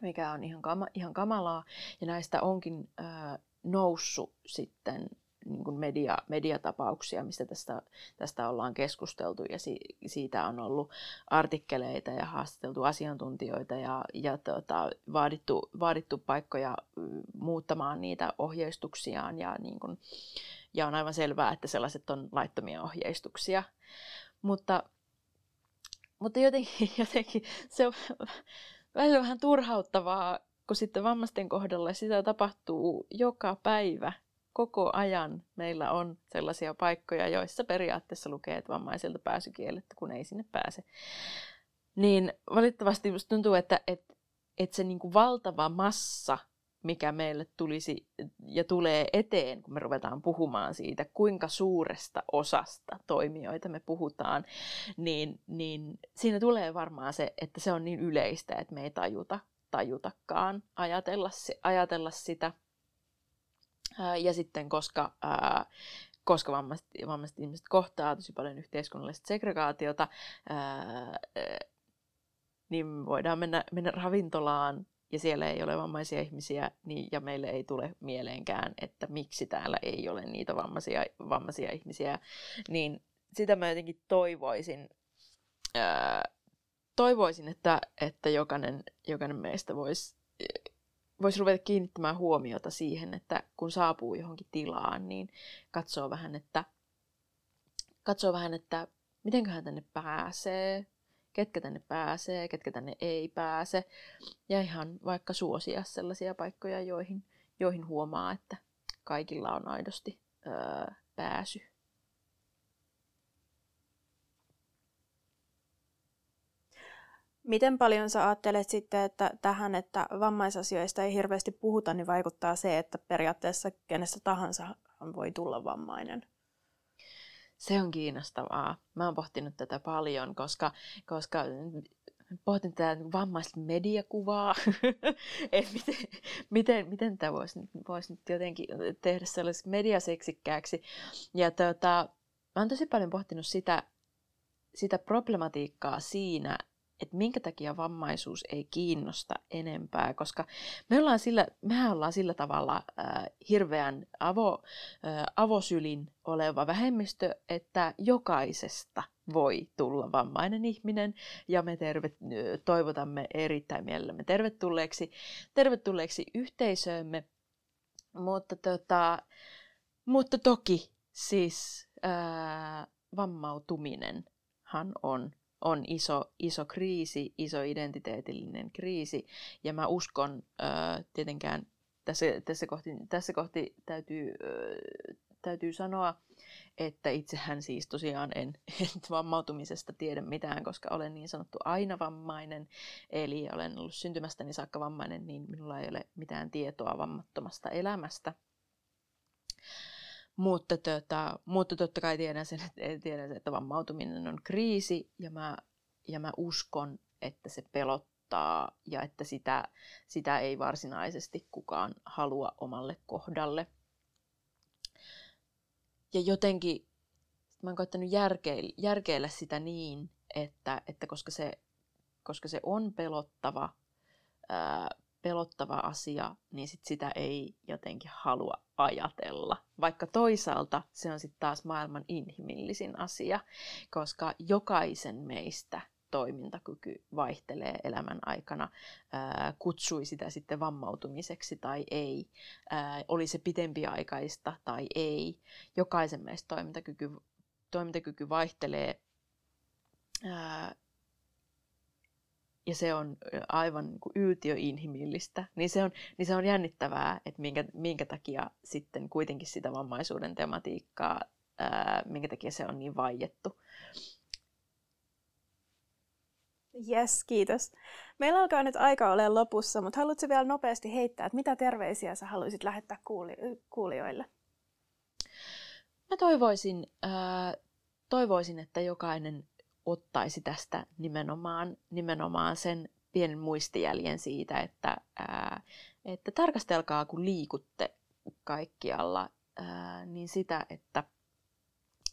mikä on ihan, kama, ihan kamalaa. Ja näistä onkin äh, noussut sitten niin kuin media, mediatapauksia, mistä tästä, tästä ollaan keskusteltu ja si, siitä on ollut artikkeleita ja haastateltu asiantuntijoita ja, ja tota, vaadittu, vaadittu paikkoja mm, muuttamaan niitä ohjeistuksiaan ja, niin kuin, ja on aivan selvää, että sellaiset on laittomia ohjeistuksia. Mutta, mutta jotenkin, jotenkin se on välillä vähän turhauttavaa, kun sitten vammaisten kohdalla sitä tapahtuu joka päivä koko ajan meillä on sellaisia paikkoja, joissa periaatteessa lukee, että vammaisilta pääsy kielletty, kun ei sinne pääse. Niin valitettavasti musta tuntuu, että, että, että se niin kuin valtava massa, mikä meille tulisi ja tulee eteen, kun me ruvetaan puhumaan siitä, kuinka suuresta osasta toimijoita me puhutaan, niin, niin siinä tulee varmaan se, että se on niin yleistä, että me ei tajuta, tajutakaan ajatella, ajatella sitä – ja sitten koska, ää, koska vammaiset, vammaiset ihmiset kohtaa tosi paljon yhteiskunnallista segregaatiota, ää, niin voidaan mennä, mennä ravintolaan ja siellä ei ole vammaisia ihmisiä, niin, ja meille ei tule mieleenkään, että miksi täällä ei ole niitä vammaisia, vammaisia ihmisiä, niin sitä mä jotenkin toivoisin, ää, toivoisin että, että jokainen, jokainen meistä voisi voisi ruveta kiinnittämään huomiota siihen, että kun saapuu johonkin tilaan, niin katsoo vähän, että, katsoo vähän, että mitenköhän tänne pääsee, ketkä tänne pääsee, ketkä tänne ei pääse. Ja ihan vaikka suosia sellaisia paikkoja, joihin, joihin huomaa, että kaikilla on aidosti öö, pääsy. Miten paljon sä ajattelet sitten, että tähän, että vammaisasioista ei hirveästi puhuta, niin vaikuttaa se, että periaatteessa kenestä tahansa voi tulla vammainen? Se on kiinnostavaa. Mä oon pohtinut tätä paljon, koska, koska pohtin tätä vammaista mediakuvaa, että miten, miten, miten tämä voisi, voisi nyt jotenkin tehdä sellaiseksi mediaseksikkääksi. Ja tota, mä oon tosi paljon pohtinut sitä, sitä problematiikkaa siinä, että minkä takia vammaisuus ei kiinnosta enempää, koska me ollaan sillä, mehän ollaan sillä tavalla äh, hirveän avo, äh, avosylin oleva vähemmistö, että jokaisesta voi tulla vammainen ihminen ja me tervet, toivotamme erittäin mielellämme tervetulleeksi, tervetulleeksi yhteisöömme. Mutta, tota, mutta toki siis ää, vammautuminenhan on on iso, iso kriisi, iso identiteetillinen kriisi. Ja mä uskon äh, tietenkään, tässä, tässä, kohti, tässä kohti täytyy, äh, täytyy sanoa, että itsehän siis tosiaan en, en vammautumisesta tiedä mitään, koska olen niin sanottu aina vammainen, eli olen ollut syntymästäni saakka vammainen, niin minulla ei ole mitään tietoa vammattomasta elämästä. Mutta, tota, mutta totta kai tiedän sen, että, tiedän sen, että vammautuminen on kriisi ja mä, ja mä uskon, että se pelottaa ja että sitä, sitä ei varsinaisesti kukaan halua omalle kohdalle. Ja jotenkin mä oon koettanut järkeillä, järkeillä sitä niin, että, että koska, se, koska se on pelottava, ää, pelottava asia, niin sit sitä ei jotenkin halua ajatella. Vaikka toisaalta se on sitten taas maailman inhimillisin asia, koska jokaisen meistä toimintakyky vaihtelee elämän aikana, kutsui sitä sitten vammautumiseksi tai ei, oli se pitempiaikaista tai ei. Jokaisen meistä toimintakyky, toimintakyky vaihtelee ja se on aivan niin kuin yltiöinhimillistä, niin se on, niin se on jännittävää, että minkä, minkä takia sitten kuitenkin sitä vammaisuuden tematiikkaa, ää, minkä takia se on niin vaiettu. Yes, kiitos. Meillä alkaa nyt aika olla lopussa, mutta haluatko vielä nopeasti heittää, että mitä terveisiä sä haluaisit lähettää kuuli- kuulijoille? Mä toivoisin, ää, toivoisin, että jokainen ottaisi tästä nimenomaan, nimenomaan sen pienen muistijäljen siitä, että, ää, että tarkastelkaa kun liikutte kaikkialla, ää, niin sitä, että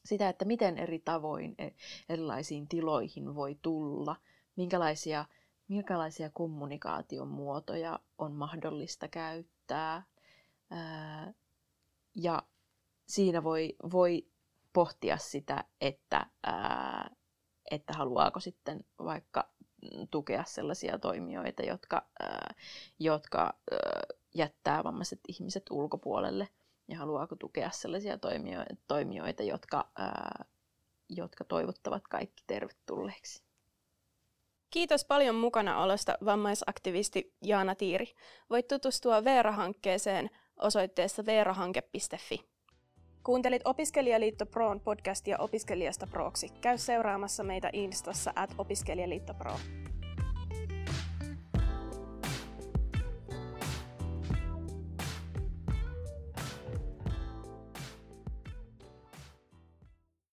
sitä, että miten eri tavoin e, erilaisiin tiloihin voi tulla, minkälaisia, minkälaisia kommunikaation muotoja on mahdollista käyttää. Ää, ja siinä voi, voi pohtia sitä, että ää, että haluaako sitten vaikka tukea sellaisia toimijoita, jotka, ää, jotka ää, jättää vammaiset ihmiset ulkopuolelle ja haluaako tukea sellaisia toimijoita, jotka, ää, jotka toivottavat kaikki tervetulleeksi. Kiitos paljon mukana olosta vammaisaktivisti Jaana Tiiri. Voit tutustua Veera-hankkeeseen osoitteessa veerahanke.fi. Kuuntelit Opiskelijaliitto Proon podcastia opiskelijasta proksi. Käy seuraamassa meitä Instassa at opiskelijaliitto Pro.